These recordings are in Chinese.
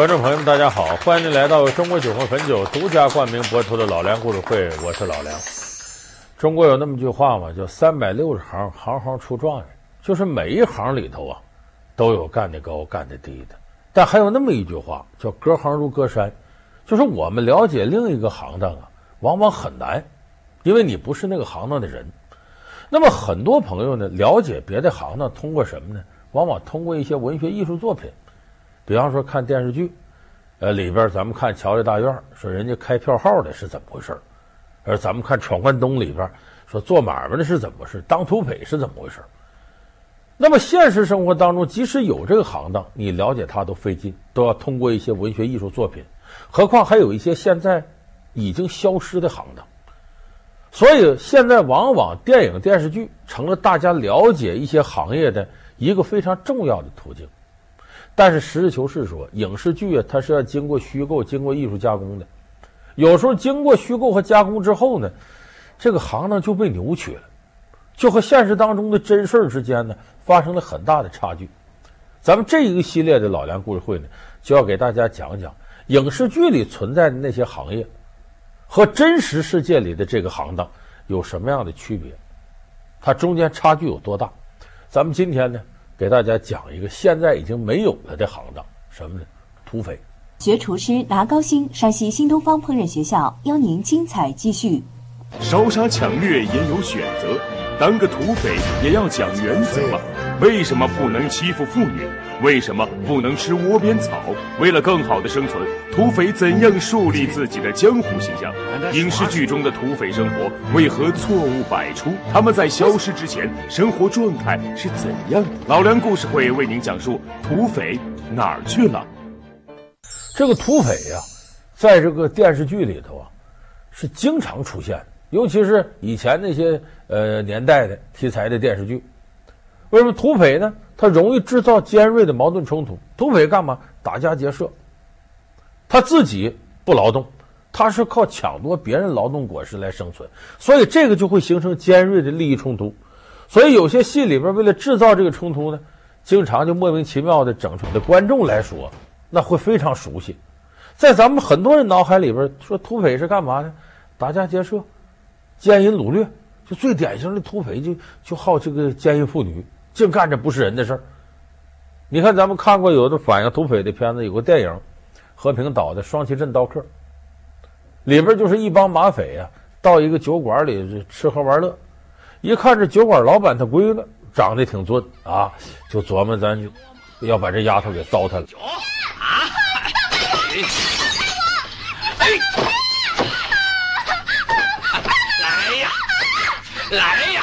观众朋友们，大家好，欢迎您来到中国酒魂汾酒独家冠名播出的《老梁故事会》，我是老梁。中国有那么句话嘛，叫“三百六十行，行行出状元”，就是每一行里头啊，都有干得高、干得低的。但还有那么一句话，叫“隔行如隔山”，就是我们了解另一个行当啊，往往很难，因为你不是那个行当的人。那么很多朋友呢，了解别的行当，通过什么呢？往往通过一些文学艺术作品。比方说看电视剧，呃，里边咱们看《乔家大院》，说人家开票号的是怎么回事；而咱们看《闯关东》里边，说做买卖的是怎么回事，当土匪是怎么回事。那么现实生活当中，即使有这个行当，你了解它都费劲，都要通过一些文学艺术作品。何况还有一些现在已经消失的行当。所以现在往往电影电视剧成了大家了解一些行业的一个非常重要的途径。但是实事求是说，影视剧啊，它是要经过虚构、经过艺术加工的。有时候经过虚构和加工之后呢，这个行当就被扭曲了，就和现实当中的真事儿之间呢发生了很大的差距。咱们这一个系列的老梁故事会呢，就要给大家讲讲影视剧里存在的那些行业和真实世界里的这个行当有什么样的区别，它中间差距有多大。咱们今天呢，给大家讲一个现在已经没有了的行当，什么呢？土匪。学厨师拿高薪，山西新东方烹饪学校邀您精彩继续。烧杀抢掠也有选择，当个土匪也要讲原则吗？为什么不能欺负妇女？为什么不能吃窝边草？为了更好的生存，土匪怎样树立自己的江湖形象？影视剧中的土匪生活为何错误百出？他们在消失之前，生活状态是怎样？老梁故事会为您讲述土匪哪儿去了。这个土匪呀、在这个电视剧里头啊，是经常出现，尤其是以前那些呃年代的题材的电视剧。为什么土匪呢？他容易制造尖锐的矛盾冲突。土匪干嘛？打家劫舍。他自己不劳动，他是靠抢夺别人劳动果实来生存，所以这个就会形成尖锐的利益冲突。所以有些戏里边为了制造这个冲突呢，经常就莫名其妙的整出的观众来说，那会非常熟悉。在咱们很多人脑海里边，说土匪是干嘛呢？打家劫舍、奸淫掳掠，就最典型的土匪就就好这个奸淫妇女。净干着不是人的事儿。你看，咱们看过有的反映土匪的片子，有个电影，和平导的《双旗镇刀客》，里边就是一帮马匪啊，到一个酒馆里吃喝玩乐。一看这酒馆老板他闺女长得挺俊啊，就琢磨咱就要把这丫头给糟蹋了。来 呀，来呀！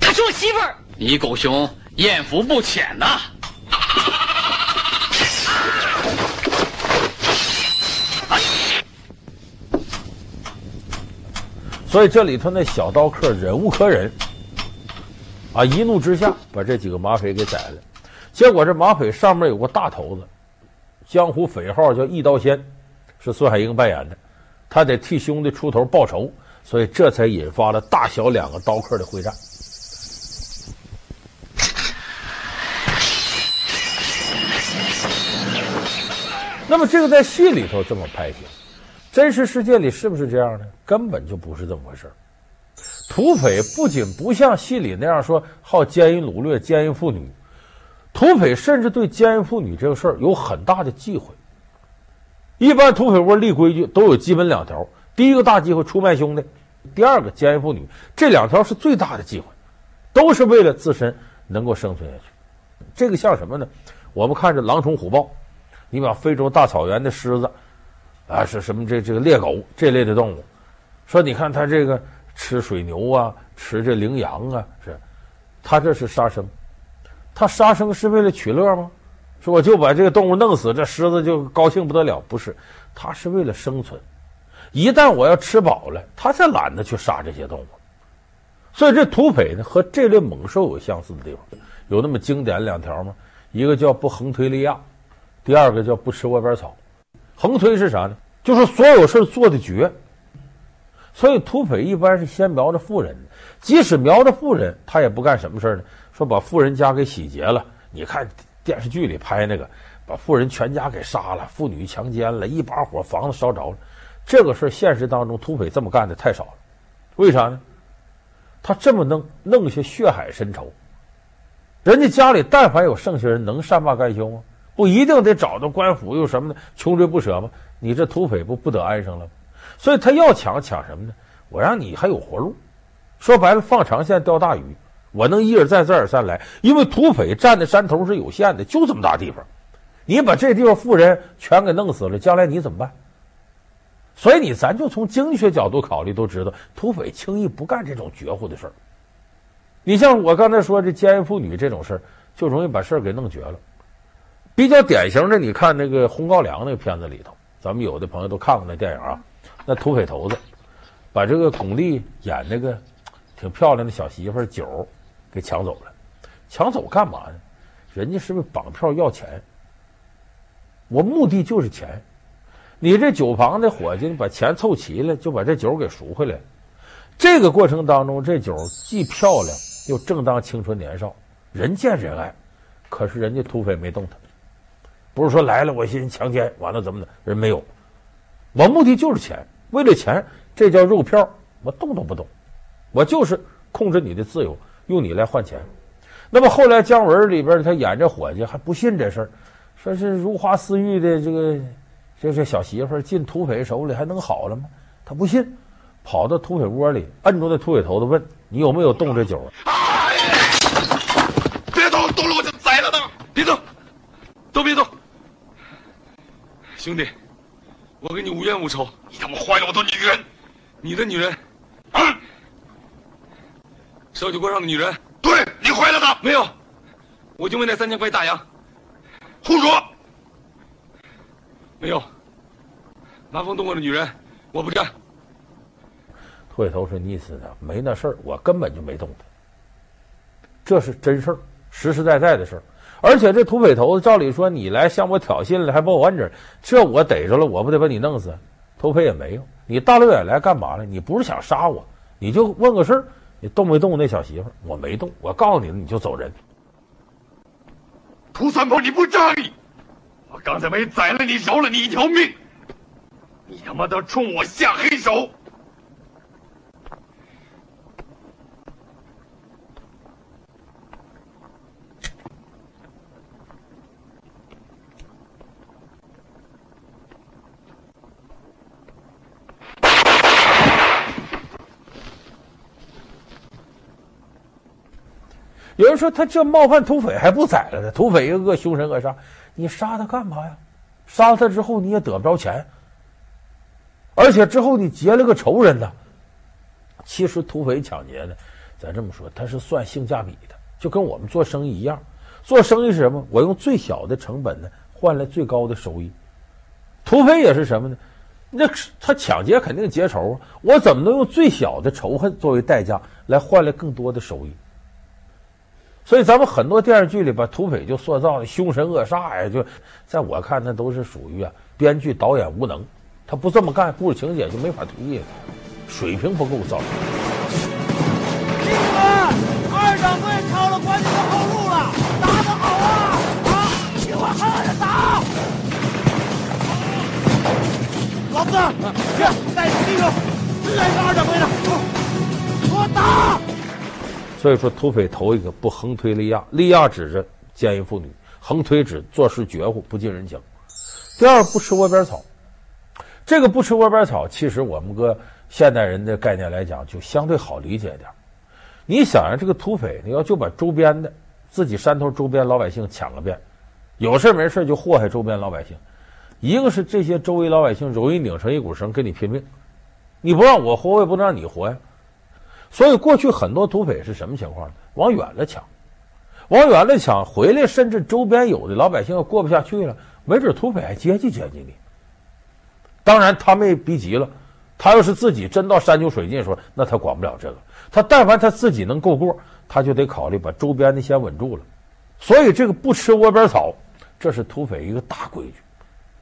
她是我媳妇儿。你狗熊艳福不浅呐！所以这里头那小刀客忍无可忍，啊，一怒之下把这几个马匪给宰了。结果这马匪上面有个大头子，江湖匪号叫一刀仙，是孙海英扮演的，他得替兄弟出头报仇。所以这才引发了大小两个刀客的会战。那么这个在戏里头这么拍戏，真实世界里是不是这样呢？根本就不是这么回事。土匪不仅不像戏里那样说好奸淫掳掠、奸淫妇女，土匪甚至对奸淫妇女这个事儿有很大的忌讳。一般土匪窝立规矩都有基本两条。第一个大忌讳出卖兄弟，第二个奸淫妇女，这两条是最大的忌讳，都是为了自身能够生存下去。这个像什么呢？我们看着狼虫虎豹，你把非洲大草原的狮子啊，是什么这这个猎狗这类的动物，说你看它这个吃水牛啊，吃这羚羊啊，是，他这是杀生，他杀生是为了取乐吗？说我就把这个动物弄死，这狮子就高兴不得了？不是，他是为了生存。一旦我要吃饱了，他才懒得去杀这些动物。所以这土匪呢，和这类猛兽有相似的地方，有那么经典两条吗？一个叫不横推利亚，第二个叫不吃窝边草。横推是啥呢？就是所有事做的绝。所以土匪一般是先瞄着富人，即使瞄着富人，他也不干什么事呢？说把富人家给洗劫了。你看电视剧里拍那个，把富人全家给杀了，妇女强奸了，一把火房子烧着了。这个事现实当中土匪这么干的太少了。为啥呢？他这么弄，弄些血海深仇。人家家里但凡有剩下人，能善罢甘休吗？不一定得找到官府又什么的，穷追不舍吗？你这土匪不不得安生了吗？所以他要抢抢什么呢？我让你还有活路。说白了，放长线钓大鱼。我能一而再再而三来，因为土匪占的山头是有限的，就这么大地方。你把这地方富人全给弄死了，将来你怎么办？所以你咱就从经济学角度考虑，都知道土匪轻易不干这种绝户的事儿。你像我刚才说这奸淫妇女这种事儿，就容易把事儿给弄绝了。比较典型的，你看那个《红高粱》那个片子里头，咱们有的朋友都看过那电影啊。那土匪头子把这个巩俐演那个挺漂亮的小媳妇九给抢走了，抢走干嘛呢？人家是不是绑票要钱？我目的就是钱。你这酒旁的伙计把钱凑齐了，就把这酒给赎回来。这个过程当中，这酒既漂亮又正当青春年少，人见人爱。可是人家土匪没动他，不是说来了我先强奸完了怎么的，人没有。我目的就是钱，为了钱，这叫肉票，我动都不动。我就是控制你的自由，用你来换钱。那么后来姜文里边他演这伙计还不信这事儿，说是如花似玉的这个。这这小媳妇进土匪手里还能好了吗？他不信，跑到土匪窝里，摁住那土匪头子问：“你有没有动这酒？”！别动，动了我就宰了他！别动，都别动！兄弟，我跟你无冤无仇，他妈坏了我的女人！你的女人？啊！烧酒锅上的女人？对，你坏了她！没有，我就为那三千块大洋。胡说！没有，拿风动过的女人，我不干。土匪头说：“你意思呢？没那事儿，我根本就没动他。这是真事儿，实实在在的事儿。而且这土匪头子照理说，你来向我挑衅了，还报完整，这我逮着了，我不得把你弄死？土匪也没用。你大老远来干嘛呢？你不是想杀我？你就问个事儿，你动没动那小媳妇？我没动。我告诉你了，你就走人。涂三炮，你不仗义！”我刚才没宰了你，饶了你一条命，你他妈的冲我下黑手！有人说他这冒犯土匪还不宰了呢？土匪一个个凶神恶煞。你杀他干嘛呀？杀他之后你也得不着钱，而且之后你结了个仇人呢。其实土匪抢劫呢，咱这么说，他是算性价比的，就跟我们做生意一样。做生意是什么？我用最小的成本呢，换来最高的收益。土匪也是什么呢？那他抢劫肯定结仇啊，我怎么能用最小的仇恨作为代价来换来更多的收益？所以咱们很多电视剧里把土匪就塑造的凶神恶煞呀，就在我看那都是属于啊编剧导演无能，他不这么干，故事情节就没法推了，水平不够造成。弟兄们，二掌柜抄了关键的后路了，打得好啊！啊，听我狠狠的打！老子，去带着弟兄支援一个二掌柜的，给我打！所以说，土匪头一个不横推利亚，利亚指着奸淫妇女，横推指做事绝乎，不近人情。第二，不吃窝边草。这个不吃窝边草，其实我们个现代人的概念来讲，就相对好理解一点。你想想，这个土匪，你要就把周边的自己山头周边老百姓抢个遍，有事没事就祸害周边老百姓。一个是这些周围老百姓容易拧成一股绳跟你拼命，你不让我活，我也不能让你活呀。所以过去很多土匪是什么情况呢？往远了抢，往远了抢，回来甚至周边有的老百姓要过不下去了，没准土匪还接济接济你。当然他没逼急了，他要是自己真到山穷水尽的时候，那他管不了这个。他但凡他自己能够过，他就得考虑把周边的先稳住了。所以这个不吃窝边草，这是土匪一个大规矩。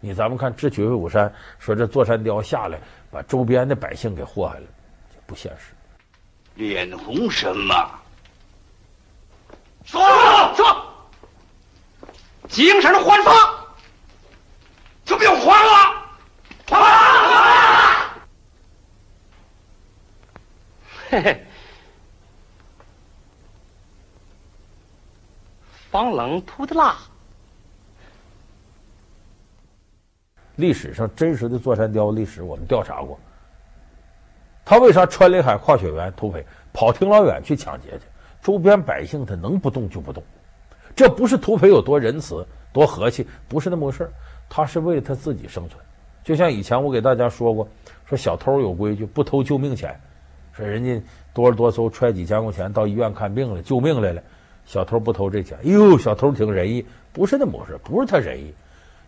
你咱们看智取威虎山，说这座山雕下来把周边的百姓给祸害了，不现实。脸红什么？说说，精神焕发，就不用慌了。啊！嘿嘿，防冷涂的蜡。历史上真实的座山雕历史，我们调查过。他为啥穿林海跨雪原？土匪跑挺老远去抢劫去，周边百姓他能不动就不动。这不是土匪有多仁慈、多和气，不是那么回事。他是为了他自己生存。就像以前我给大家说过，说小偷有规矩，不偷救命钱。说人家哆里哆嗦揣几千块钱到医院看病了，救命来了，小偷不偷这钱。哎呦，小偷挺仁义，不是那么回事，不是他仁义。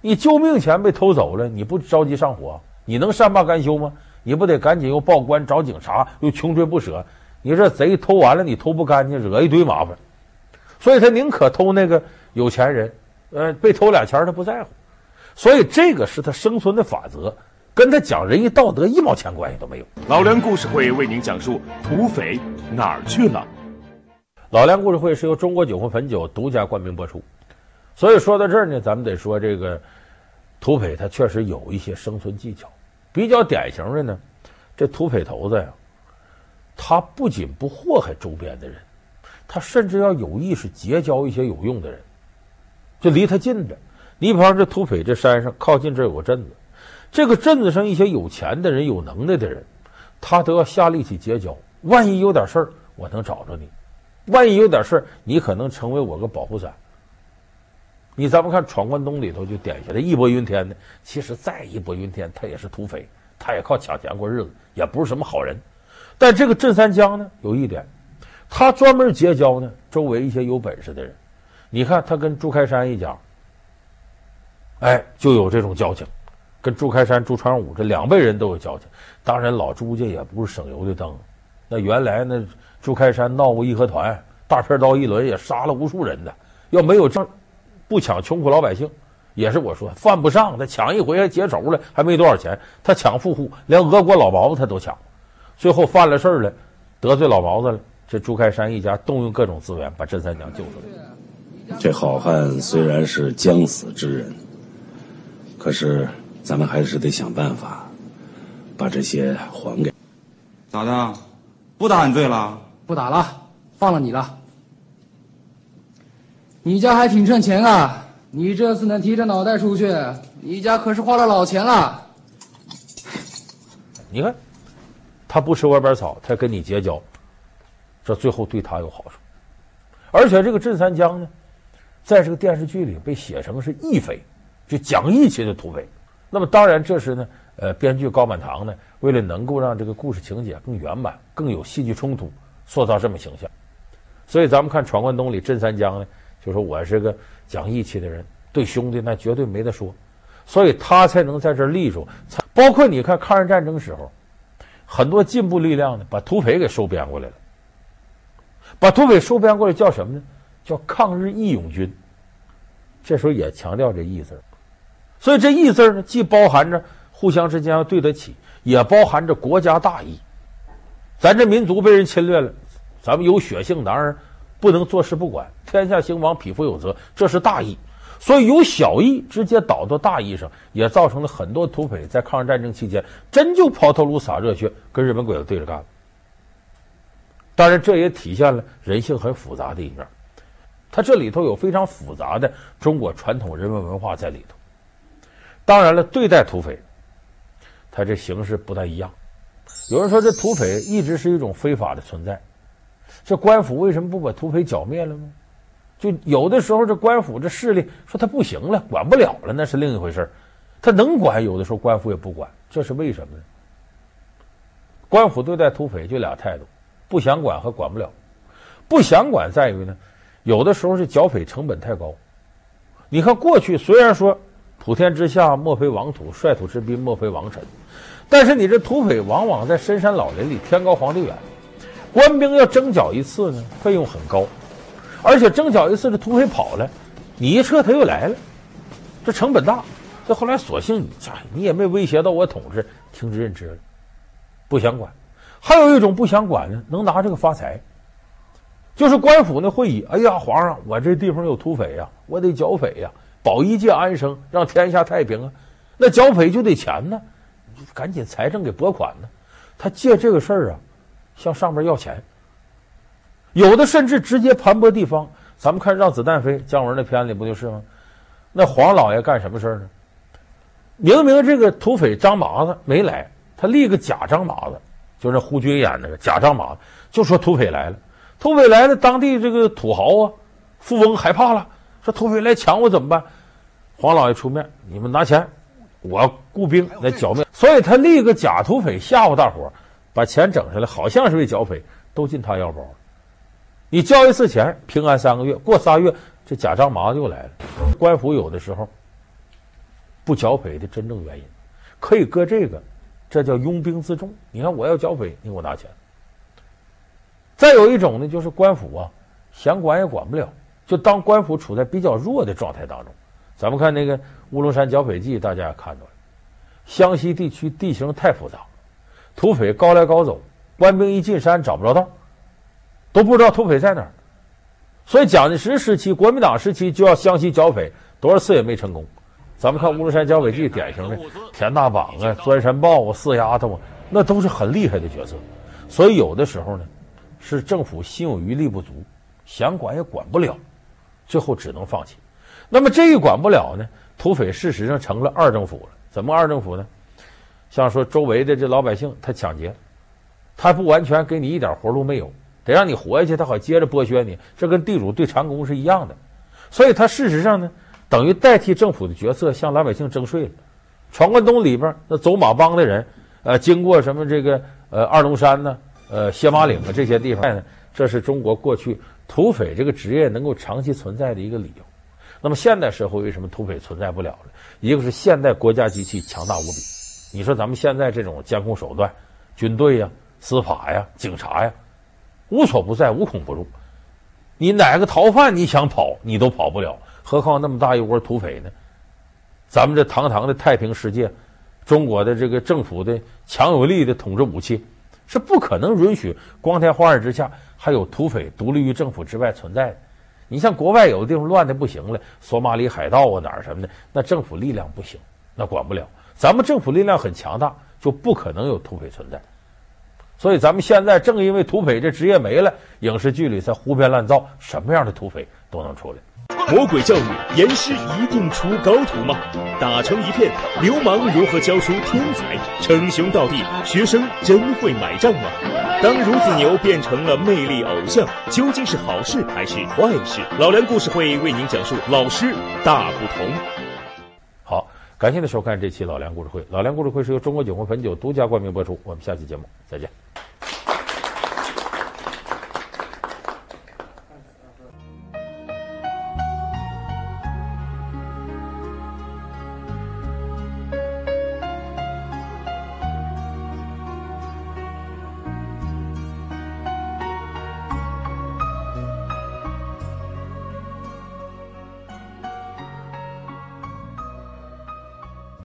你救命钱被偷走了，你不着急上火？你能善罢甘休吗？你不得赶紧又报官找警察，又穷追不舍？你这贼偷完了，你偷不干净，惹一堆麻烦。所以他宁可偷那个有钱人，呃，被偷俩钱他不在乎。所以这个是他生存的法则，跟他讲仁义道德一毛钱关系都没有。老梁故事会为您讲述土匪哪儿去了。老梁故事会是由中国酒魂汾酒独家冠名播出。所以说到这儿呢，咱们得说这个。土匪他确实有一些生存技巧，比较典型的呢，这土匪头子呀，他不仅不祸害周边的人，他甚至要有意识结交一些有用的人，就离他近的。你比方这土匪这山上靠近这有个镇子，这个镇子上一些有钱的人、有能耐的人，他都要下力气结交。万一有点事儿，我能找着你；万一有点事儿，你可能成为我个保护伞。你咱们看《闯关东》里头就点下来义薄云天的，其实再义薄云天，他也是土匪，他也靠抢钱过日子，也不是什么好人。但这个镇三江呢，有一点，他专门结交呢周围一些有本事的人。你看他跟朱开山一家，哎，就有这种交情，跟朱开山、朱传武这两辈人都有交情。当然，老朱家也不是省油的灯，那原来那朱开山闹过义和团，大片刀一轮也杀了无数人的，要没有这。不抢穷苦老百姓，也是我说犯不上。他抢一回还结仇了，还没多少钱。他抢富户，连俄国老毛子他都抢。最后犯了事儿了，得罪老毛子了。这朱开山一家动用各种资源，把甄三娘救出来。这好汉虽然是将死之人，可是咱们还是得想办法把这些还给。咋的？不打你罪了？不打了，放了你了。你家还挺挣钱啊！你这次能提着脑袋出去，你家可是花了老钱了。你看，他不吃窝边草，他跟你结交，这最后对他有好处。而且这个镇三江呢，在这个电视剧里被写成是义匪，就讲义气的土匪。那么当然，这时呢，呃，编剧高满堂呢，为了能够让这个故事情节更圆满、更有戏剧冲突，塑造这么形象。所以咱们看《闯关东》里镇三江呢。就说我是个讲义气的人，对兄弟那绝对没得说，所以他才能在这立住。包括你看抗日战争时候，很多进步力量呢，把土匪给收编过来了。把土匪收编过来叫什么呢？叫抗日义勇军。这时候也强调这义字，所以这义字呢，既包含着互相之间要对得起，也包含着国家大义。咱这民族被人侵略了，咱们有血性男儿。不能坐视不管，天下兴亡，匹夫有责，这是大义。所以有小义直接导到大义上，也造成了很多土匪在抗日战争期间真就抛头颅洒热血，跟日本鬼子对着干。当然，这也体现了人性很复杂的一面。它这里头有非常复杂的中国传统人文文化在里头。当然了，对待土匪，他这形式不太一样。有人说，这土匪一直是一种非法的存在。这官府为什么不把土匪剿灭了呢？就有的时候，这官府这势力说他不行了，管不了了，那是另一回事。他能管，有的时候官府也不管，这是为什么呢？官府对待土匪就俩态度：不想管和管不了。不想管在于呢，有的时候是剿匪成本太高。你看过去虽然说普天之下莫非王土，率土之滨莫非王臣，但是你这土匪往往在深山老林里，天高皇帝远。官兵要征剿一次呢，费用很高，而且正巧一次这土匪跑了，你一撤他又来了，这成本大。这后来索性你你也没威胁到我统治，听之任之了，不想管。还有一种不想管呢，能拿这个发财，就是官府呢会以哎呀皇上，我这地方有土匪呀，我得剿匪呀，保一界安生，让天下太平啊。那剿匪就得钱呢，赶紧财政给拨款呢。他借这个事儿啊，向上边要钱。有的甚至直接盘剥地方。咱们看《让子弹飞》，姜文那片子里不就是吗？那黄老爷干什么事儿呢？明明这个土匪张麻子没来，他立个假张麻子，就是胡军演那个假张麻子，就说土匪来了。土匪来了，当地这个土豪啊、富翁害怕了，说土匪来抢我怎么办？黄老爷出面，你们拿钱，我雇兵来剿灭。所以他立个假土匪吓唬大伙儿，把钱整下来，好像是为剿匪，都进他腰包。你交一次钱，平安三个月，过仨月，这假张麻子又来了。官府有的时候不剿匪的真正原因，可以搁这个，这叫拥兵自重。你看我要剿匪，你给我拿钱。再有一种呢，就是官府啊，想管也管不了，就当官府处在比较弱的状态当中。咱们看那个乌龙山剿匪记，大家也看到了，湘西地区地形太复杂，土匪高来高走，官兵一进山找不着道。都不知道土匪在哪儿，所以蒋介石时期、国民党时期就要湘西剿匪，多少次也没成功。咱们看乌龙山剿匪记，典型的田大绑啊、钻山豹啊、四丫头啊，那都是很厉害的角色。所以有的时候呢，是政府心有余力不足，想管也管不了，最后只能放弃。那么这一管不了呢，土匪事实上成了二政府了。怎么二政府呢？像说周围的这老百姓，他抢劫，他不完全给你一点活路没有。得让你活下去，他好接着剥削你，这跟地主对长工是一样的。所以他事实上呢，等于代替政府的角色向老百姓征税了。闯关东里边那走马帮的人，呃，经过什么这个呃二龙山呢，呃歇马岭啊这些地方，这是中国过去土匪这个职业能够长期存在的一个理由。那么现代社会为什么土匪存在不了了？一个是现代国家机器强大无比，你说咱们现在这种监控手段，军队呀、司法呀、警察呀。无所不在，无孔不入。你哪个逃犯你想跑，你都跑不了，何况那么大一窝土匪呢？咱们这堂堂的太平世界，中国的这个政府的强有力的统治武器，是不可能允许光天化日之下还有土匪独立于政府之外存在的。你像国外有的地方乱的不行了，索马里海盗啊哪儿什么的，那政府力量不行，那管不了。咱们政府力量很强大，就不可能有土匪存在。所以咱们现在正因为土匪这职业没了，影视剧里才胡编乱造，什么样的土匪都能出来。魔鬼教育，严师一定出高徒吗？打成一片，流氓如何教出天才？称兄道弟，学生真会买账吗？当孺子牛变成了魅力偶像，究竟是好事还是坏事？老梁故事会为您讲述老师大不同。感谢您收看这期老梁故事会。老梁故事会是由中国酒魂汾酒独家冠名播出。我们下期节目再见。